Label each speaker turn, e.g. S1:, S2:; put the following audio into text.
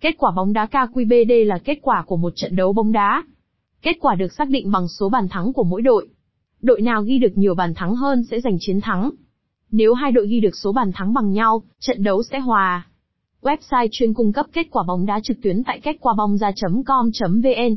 S1: Kết quả bóng đá KQBD là kết quả của một trận đấu bóng đá. Kết quả được xác định bằng số bàn thắng của mỗi đội. Đội nào ghi được nhiều bàn thắng hơn sẽ giành chiến thắng. Nếu hai đội ghi được số bàn thắng bằng nhau, trận đấu sẽ hòa. Website chuyên cung cấp kết quả bóng đá trực tuyến tại kết quả bóng ra.com.vn